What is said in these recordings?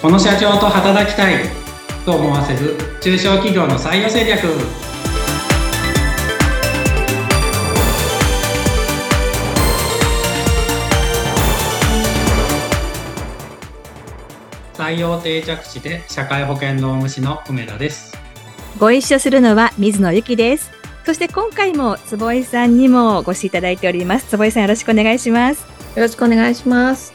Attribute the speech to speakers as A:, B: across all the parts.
A: この社長と働きたいと思わせる中小企業の採用戦略。採用定着地で社会保険労務士の梅田です。
B: ご一緒するのは水野由紀です。そして今回も坪井さんにもご視いただいております。坪井さんよろしくお願いします。
C: よろしくお願いします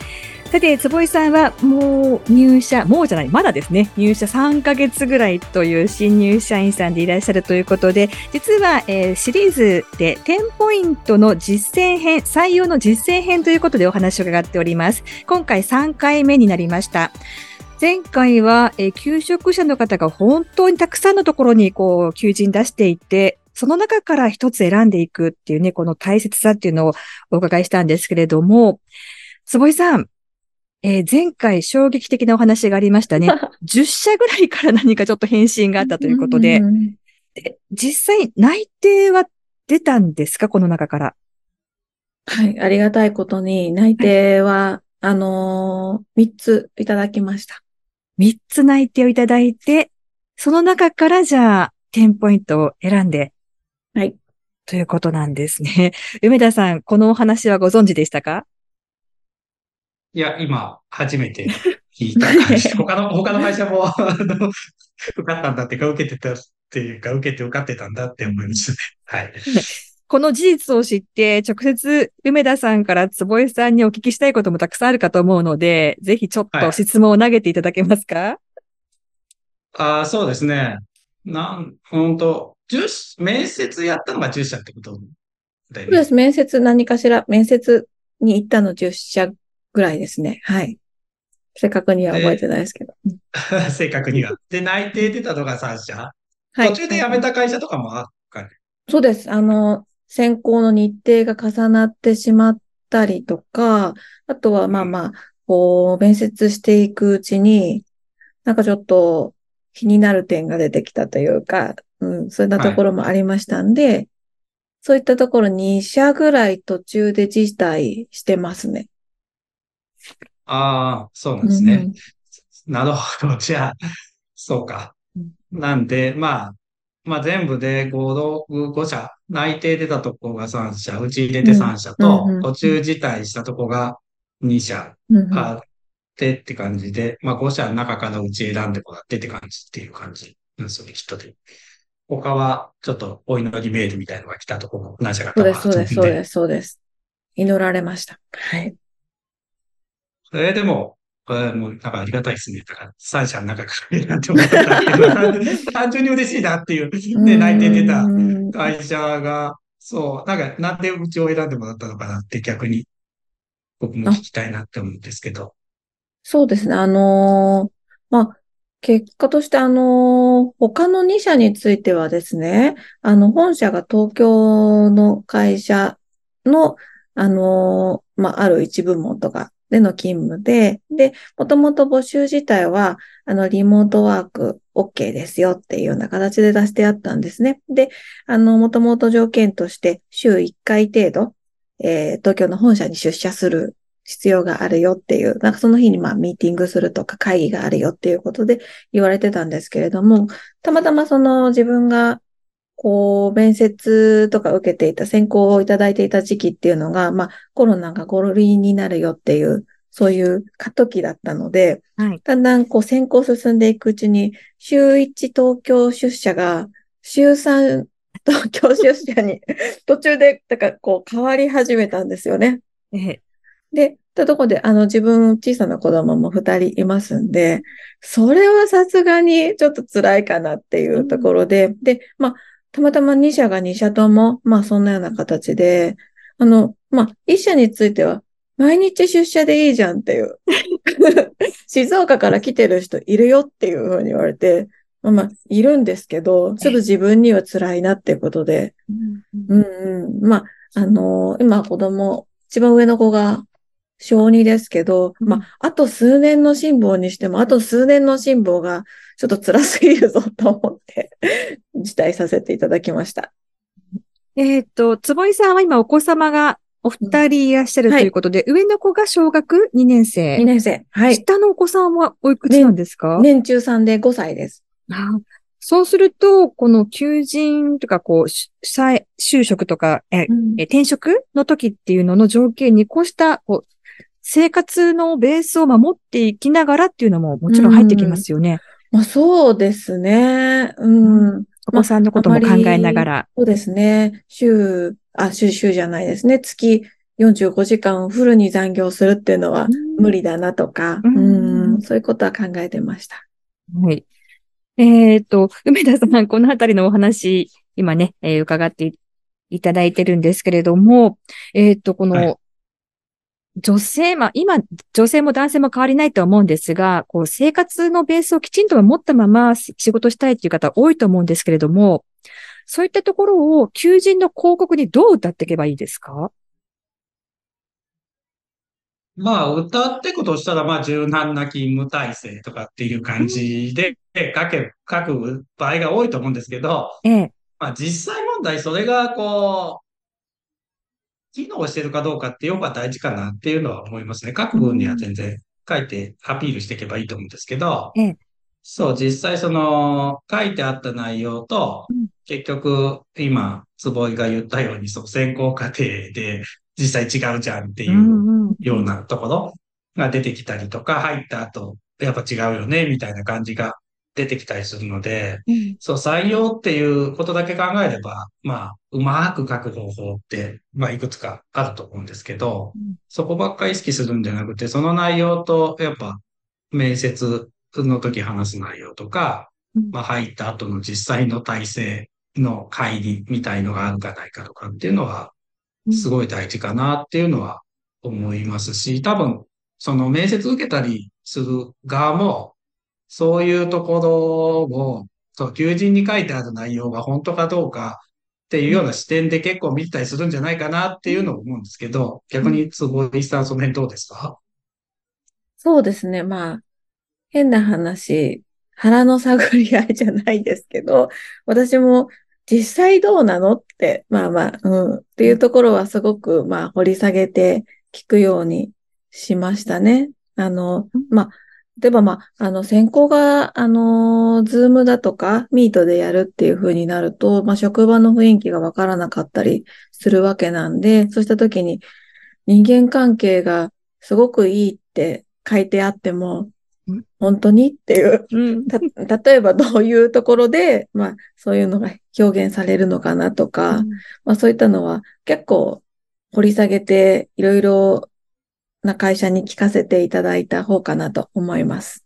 B: さて、坪井さんはもう入社、もうじゃない、まだですね、入社3ヶ月ぐらいという新入社員さんでいらっしゃるということで、実は、えー、シリーズで10ポイントの実践編、採用の実践編ということでお話を伺っております。今回3回目になりました。前回は、えー、求職者の方が本当にたくさんのところにこう求人出していて、その中から一つ選んでいくっていうね、この大切さっていうのをお伺いしたんですけれども、坪井さん、えー、前回衝撃的なお話がありましたね。10社ぐらいから何かちょっと返信があったということで、で実際内定は出たんですか？この中から。
C: はい、ありがたいことに内定は、はい、あのー、3ついただきました。
B: 3つ内定をいただいて、その中からじゃあ10ポイントを選んで。
C: はい。
B: ということなんですね。梅田さん、このお話はご存知でしたか？
A: いや、今、初めて聞いた感じ。他の、他の会社も、あの、受かったんだっていうか、受けてたっていうか、受けて受かってたんだって思いますね。はい。
B: この事実を知って、直接、梅田さんから坪井さんにお聞きしたいこともたくさんあるかと思うので、ぜひちょっと質問を投げていただけますか、はい、
A: ああ、そうですね。なん、本当面接やったのが10社ってこと
C: だよね。そうです。面接何かしら、面接に行ったの10社ぐらいですね。はい。正確には覚えてないですけど。
A: 正確には。で、内定出たのが3社。はい。途中で辞めた会社とかもあったね。
C: そうです。あの、選考の日程が重なってしまったりとか、あとはまあまあ、こう、面接していくうちに、なんかちょっと気になる点が出てきたというか、うん、そういったところもありましたんで、はい、そういったところ2社ぐらい途中で辞退してますね。
A: ああ、そうなんですね。うんなるほど。じゃあ、そうか。なんで、まあ、まあ全部で5、5社、内定出たとこが3社、うち入れて3社と、途中辞退したとこが2社あってって感じで、まあ5社の中からうち選んでもらってって感じっていう感じなんですよね、きっとで。他は、ちょっとお祈りメールみたいなのが来たところ何社か
C: そうです、そうです、そうです、そうです。祈られました。はい。
A: えー、でも、これもうなんかありがたいですね。だから三社の中から選んでもらったっていうのは、単純に嬉しいなっていう、ね、内定出た会社が、そう、なんかなんでうちを選んでもらったのかなって逆に僕も聞きたいなって思うんですけど。
C: そうですね。あのー、まあ、結果として、あのー、他の2社についてはですね、あの、本社が東京の会社の、あのー、まあ、ある一部門とかでの勤務で、で、もともと募集自体は、あの、リモートワーク OK ですよっていうような形で出してあったんですね。で、あの、もともと条件として週1回程度、えー、東京の本社に出社する必要があるよっていう、なんかその日にまあミーティングするとか会議があるよっていうことで言われてたんですけれども、たまたまその自分がこう、面接とか受けていた、選考をいただいていた時期っていうのが、まあ、コロナが5類になるよっていう、そういう過渡期だったので、はい、だんだんこう、選考進んでいくうちに、週1東京出社が、週3東京出社に 途中で、だからこう、変わり始めたんですよね。えで、たとこで、あの、自分、小さな子供も二人いますんで、それはさすがにちょっと辛いかなっていうところで、うん、で、まあ、たまたま2社が2社とも、まあそんなような形で、あの、まあ1社については、毎日出社でいいじゃんっていう。静岡から来てる人いるよっていうふうに言われて、まあまあ、いるんですけど、ちょっと自分には辛いなっていうことで、うんうん、まあ、あのー、今子供、一番上の子が小児ですけど、まあ、あと数年の辛抱にしても、あと数年の辛抱がちょっと辛すぎるぞと思って、辞退させていただきました。
B: えっ、ー、と、坪井さんは今お子様がお二人いらっしゃるということで、上の子が小学2年生。
C: 2年生。はい。
B: 下のお子さんはおいくつなんですか、
C: 年中さんで5歳です。
B: あそうすると、この求人とか、こう、就職とか、え
C: うん
B: え転職の時っていうのの条件に、こうした、こう、生活のベースを守っていきながらっていうのももちろん入ってきますよね。
C: まあそうですね。うん。
B: お子さんのことも考えながら。
C: そうですね。週、あ、週、週じゃないですね。月45時間フルに残業するっていうのは無理だなとか、
B: うん
C: うん、そういうことは考えてました。
B: はい。えっ、と、梅田さん、このあたりのお話、今ね、えー伺っていいただいてるんですけれども、えっ、と、この、
A: はい
B: 女性、まあ、今、女性も男性も変わりないとは思うんですが、こう、生活のベースをきちんと持ったまま仕事したいという方多いと思うんですけれども、そういったところを求人の広告にどう歌っていけばいいですか？
A: まあ、歌ってことしたら、まあ、柔軟な勤務体制とかっていう感じで書け、書く場合が多いと思うんですけど、
B: ええ。
A: まあ、実際問題、それが、こう、機能してるかどうかっていうのが大事かなっていうのは思いますね。書く分には全然書いてアピールしていけばいいと思うんですけど、
B: ええ。
A: そう、実際その、書いてあった内容と
B: うん、
A: 結局、今、坪井が言ったように、そう、選考過程で 実際違うじゃんっていう
B: うんうん。
A: ようなところが出てきたりとか、入った後、やっぱ違うよね、みたいな感じが出てきたりするので、
B: うん。
A: そう、採用っていうことだけ考えれば、まあ、うまく書く方法って、まあ、いくつかあると思うんですけど、
B: うん。
A: そこばっかり意識するんじゃなくて、その内容と、やっぱ、面接の時話す内容とか、
B: うん。
A: まあ、入った後の実際の体制の会議みたいのがあるかないかとかっていうのは、すごい大事かなっていうのは思いますし、多分、その面接受けたりする側も、そういうところを、そう、求人に書いてある内容が本当かどうかっていうような視点で結構見てたりするんじゃないかなっていうのを思うんですけど、逆に坪井さんその辺どうですか？
C: そうですね。まあ、変な話、腹の探り合いじゃないですけど、私も実際どうなのって、まあまあ、うん、っていうところはすごく、まあ、掘り下げて聞くようにしましたね。あの、まあ、例えばまあ、あの、選考が、あの、ズームだとか、ミートでやるっていう風になると、まあ、職場の雰囲気がわからなかったりするわけなんで、そうした時に人間関係がすごくいいって書いてあっても
B: うん、
C: 本当にっていう、
B: うん。
C: た、例えばどういうところで、まあ、そういうのが表現されるのかなとか、まあそういったのは結構掘り下げていろいろな会社に聞かせていただいた方かなと思います。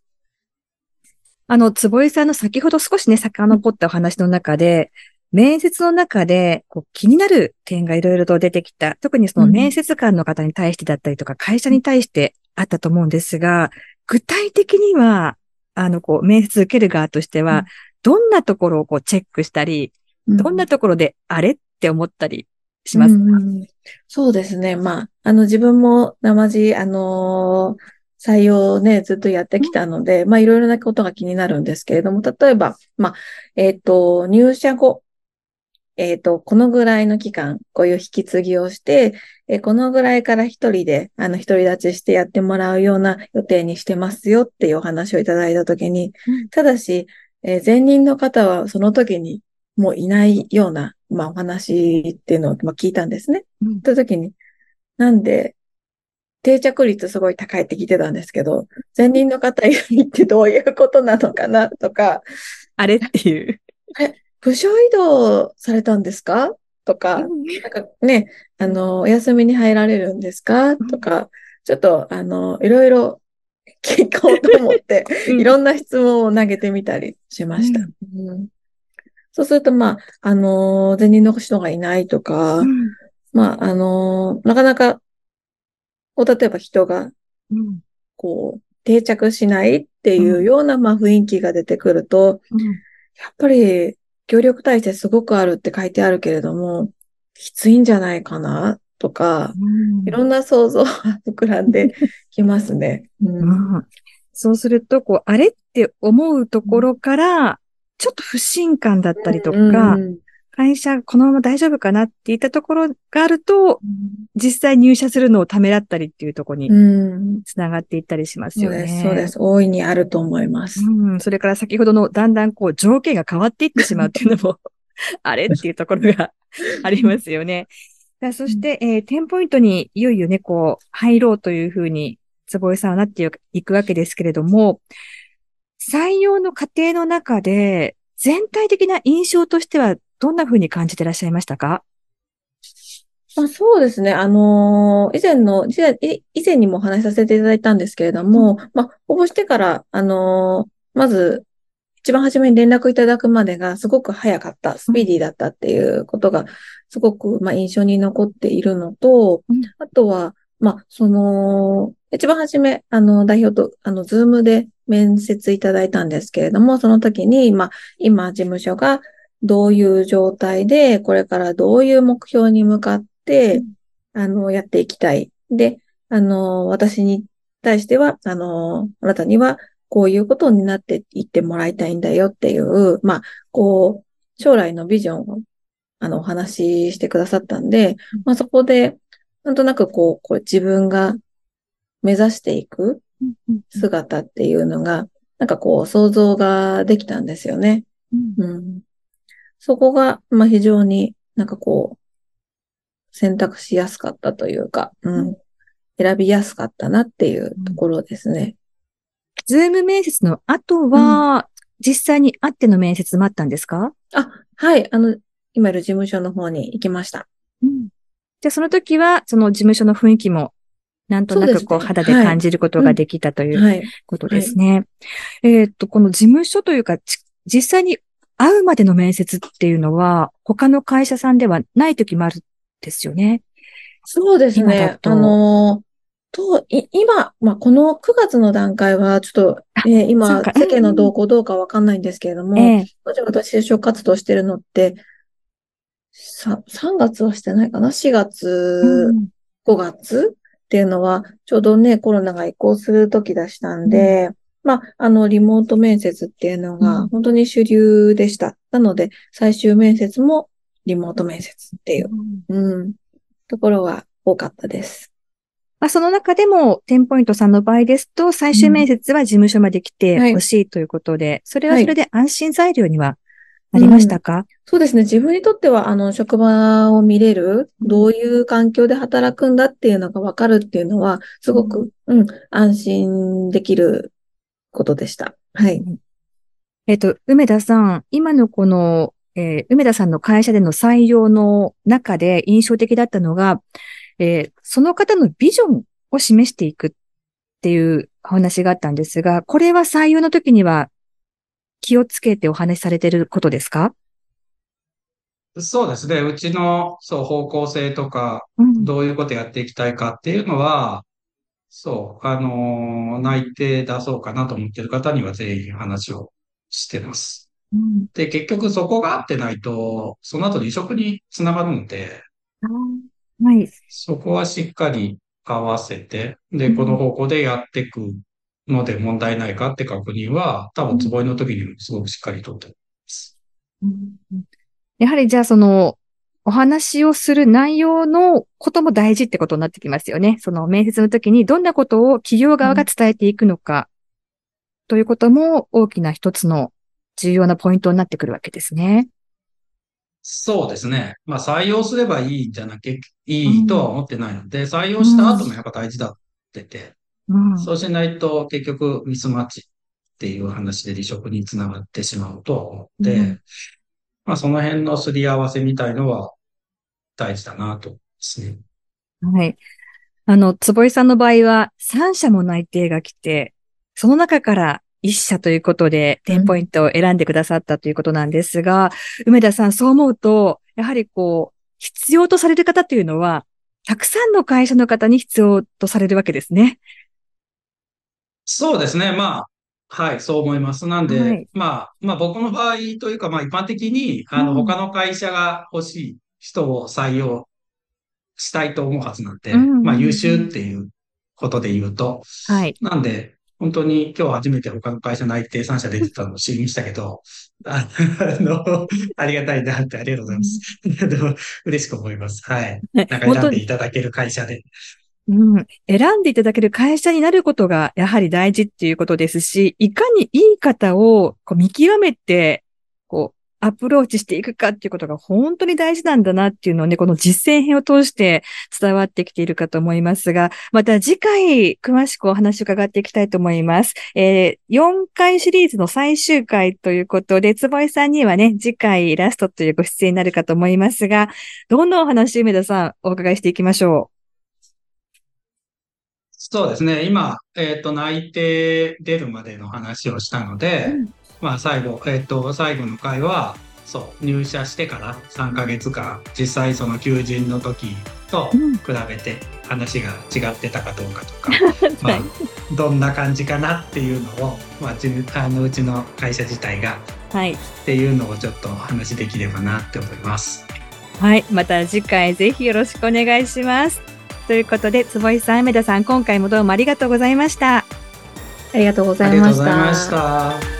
B: あの、坪井さんの先ほど少しね、遡ったお話の中で、面接の中でこう気になる点がいろいろと出てきた。特にその
C: うん
B: 面接官の方に対してだったりとか、会社に対してあったと思うんですが、具体的には、あの、こう、面接受ける側として
C: うん
B: は、どんなところをこうチェックしたり、どんなところであれって思ったりします。か、
C: そうですね。まあ、あの自分も生地、あのー採用をね、ずっとやってきたので、まあいろいろなことが気になるんですけれども、例えば、まあ、えっ、と、入社後、えっ、と、このぐらいの期間、こういう引き継ぎをして、えーこのぐらいから一人で、あの、独り立ちしてやってもらうような予定にしてますよっていうお話をいただいたときに、
B: うん。
C: ただし、えー前任の方はその時にもういないような、まあお話っていうのを、まあ、聞いたんですね。
B: うん。
C: った時に、なんで、定着率すごい高いって聞いてたんですけど、前任の方いないってどういうことなのかなとか、
B: あれっていう。
C: 部署移動されたんですか？とか、なんかね、あの、お休みに入られるんですか？とか、ちょっと、あの、いろいろ聞こうと思って、いろんな質問を投げてみたりしました。うんそうすると、まあ、あの、前任の人がいないとか、
B: うん。
C: まあ、あの、なかなか、こう、例えば人が、
B: うん。
C: こう、定着しないっていうような、まあ、雰囲気が出てくると、
B: うん。
C: やっぱり、協力体制すごくあるって書いてあるけれども、きついんじゃないかなとか、いろんな想像が膨らんで きますね。うん。
B: うん。そうすると、こう、あれって思うところから、ちょっと不信感だったりとか、
C: うん
B: 会社このまま大丈夫かなっていったところがあると、実際入社するのをためらったりっていうところに
C: うん。
B: つながっていったりしますよね。
C: そうです、そうです。大いにあると思います。
B: うん、それから先ほどのだんだんこう条件が変わっていってしまうっていうのも、あれっていうところが ありますよね。そして、えー、テンポイントにいよいよね、こう、入ろうというふうに、坪井さんはなっていくわけですけれども、採用の過程の中で、全体的な印象としては、どんなふうに感じていらっしゃいましたか？
C: まあ、そうですね。あのー以前の、以前い以前にもお話しさせていただいたんですけれども、まあ、応募してから、あのーまず、一番初めに連絡いただくまでがすごく早かった、スピーディーだったっていうことが、すごく、まあ、印象に残っているのと
B: うん、
C: あとは、まあ、その、一番初め、あの、代表と、あの、ズームで面接いただいたんですけれども、その時に、まあ、今、事務所がどういう状態で、これからどういう目標に向かって、あの、やっていきたい。で、あの、私に対しては、あの、あなたには、こういうことになっていってもらいたいんだよっていう、まあ、こう、将来のビジョンを、あの、お話ししてくださったんで、まあ、そこで、なんとなくこう、こう自分が目指していく姿っていうのが、なんかこう、想像ができたんですよね。うん。そこが、まあ、非常になんかこう、選択しやすかったというか、うん。選びやすかったなっていうところですね。
B: ズーム面接の後は、実際に会っての面接もあったんですか？
C: あ、はい。あの、今いる事務所の方に行きました。
B: じゃあその時は、その事務所の雰囲気も、なんとなくこう肌で感じることができたという
C: はい。
B: ことですね。えっと、この事務所というか、ち実際に会うまでの面接っていうのは、他の会社さんではない時もあるんですよね。
C: そうですね。
B: と
C: あのと、い今、まあ、この9月の段階は、ちょっと、えー今、
B: か
C: 世間の動向どうかわかんないんですけれども、
B: ええ
C: 当時私就職活動してるのって、さ、3月はしてないかな ?4 月、
B: うん
C: 5月っていうのは、ちょうどね、コロナが移行する時だしたんで、まあ、あの、リモート面接っていうの
B: う
C: が
B: ん。
C: 本当に主流でした。なので、最終面接もリモート面接っていう、うん、ところが多かったです。
B: まあ、その中でも、テンポイントさんの場合ですと、最終面接は事務所まで来てほしいということで、それはそれで安心材料にはなりましたか、
C: そうですね。自分にとっては、あの、職場を見れる、
B: うん
C: どういう環境で働くんだっていうのがわかるっていうのは、すごく、うん、安心できることでした。はい。
B: えっと、梅田さん、今のこの、えー梅田さんの会社での採用の中で印象的だったのが、えーその方のビジョンを示していくっていうお話があったんですが、これは採用の時には気をつけてお話しされていることですか？
A: そうですね。うちの、そう、方向性とか、
B: うん
A: どういうことやっていきたいかっていうのは、そう、あのー内定出そうかなと思ってる方には全員話をしてます。
B: うん
A: で、結局そこが合ってないと、その後離職につながるので、
B: はい。
A: そこはしっかり合わせて、で、
B: うん
A: この方向でやっていくので問題ないかって確認は、多分、つぼいの時にすごくしっかりとってます。
B: うんやはりじゃあその、お話をする内容のことも大事ってことになってきますよね。その面接の時にどんなことを企業側が伝えていくのか、ということも大きな一つの重要なポイントになってくるわけですね。
A: そうですね。まあ、採用すればいいんじゃなきゃいいとは思ってないので、採用した後もやっぱ大事だってて、
B: うん
A: そうしないと結局ミスマッチっていう話で離職につながってしまうとは思って、
B: うん
A: まあ、その辺のすり合わせみたいのは大事だなと思いますね。
B: はい。あの、坪井さんの場合は3社も内定が来て、その中から1社ということで、テンポイントを選んでくださったということなんですが、梅田さん、そう思うと、やはりこう、必要とされる方というのは、たくさんの会社の方に必要とされるわけですね。
A: そうですね。まあ、はい、そう思います。なんで、
B: はい
A: まあ、まあ僕の場合というか、まあ一般的に、あの、
B: うん
A: 他の会社が欲しい人を採用したいと思うはずなんで、
B: うん
A: まあ優秀っていうことで言うと、
B: はい。
A: なんで、本当に今日初めて他の会社内定3社出てたのを知りましたけど、あの、ありがたいなってありがとうございます。嬉しく思います。はい。なんか選んでいただける会社で。
B: うん、選んでいただける会社になることがやはり大事っていうことですし、いかにいい方をこう見極めて、こう、アプローチしていくかっていうことが本当に大事なんだなっていうのをね、この実践編を通して伝わってきているかと思いますが、また次回詳しくお話を伺っていきたいと思います。えー、4回シリーズの最終回ということで、坪井さんにはね、次回ラストというご出演になるかと思いますが、どんなお話、梅田さん、お伺いしていきましょう。
A: そうですね。今、えっ、と、内定出るまでの話をしたので、
B: うん
A: まあ、最後、えっ、と、最後の回は、そう、入社してから3ヶ月間、実際その求人の時と
B: うん
A: 比べて話が違ってたかどうかとか、ま
B: はい
A: あ、どんな感じかなっていうのを、まあ、じあのうちの会社自体が
B: はい。
A: っていうのをちょっとお話しできればなって思います。
B: はい。また次回ぜひよろしくお願いします。ということで、坪井さん、梅田さん、今回もどうもありがとうございました。
C: ありがとうござ
A: ありが
C: いまし
A: とうございま
C: た
A: し。た。